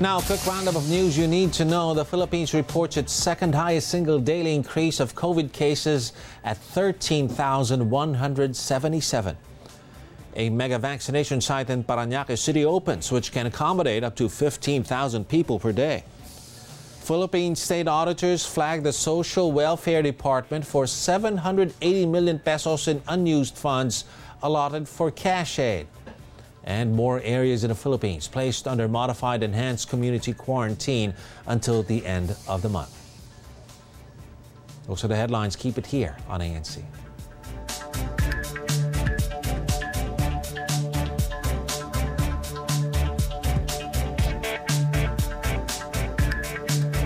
Now, quick roundup of news you need to know. The Philippines reports its second highest single daily increase of COVID cases at 13,177. A mega vaccination site in Paranaque City opens, which can accommodate up to 15,000 people per day. Philippine state auditors flagged the Social Welfare Department for 780 million pesos in unused funds allotted for cash aid and more areas in the Philippines placed under modified enhanced community quarantine until the end of the month. Those are the headlines. Keep it here on ANC.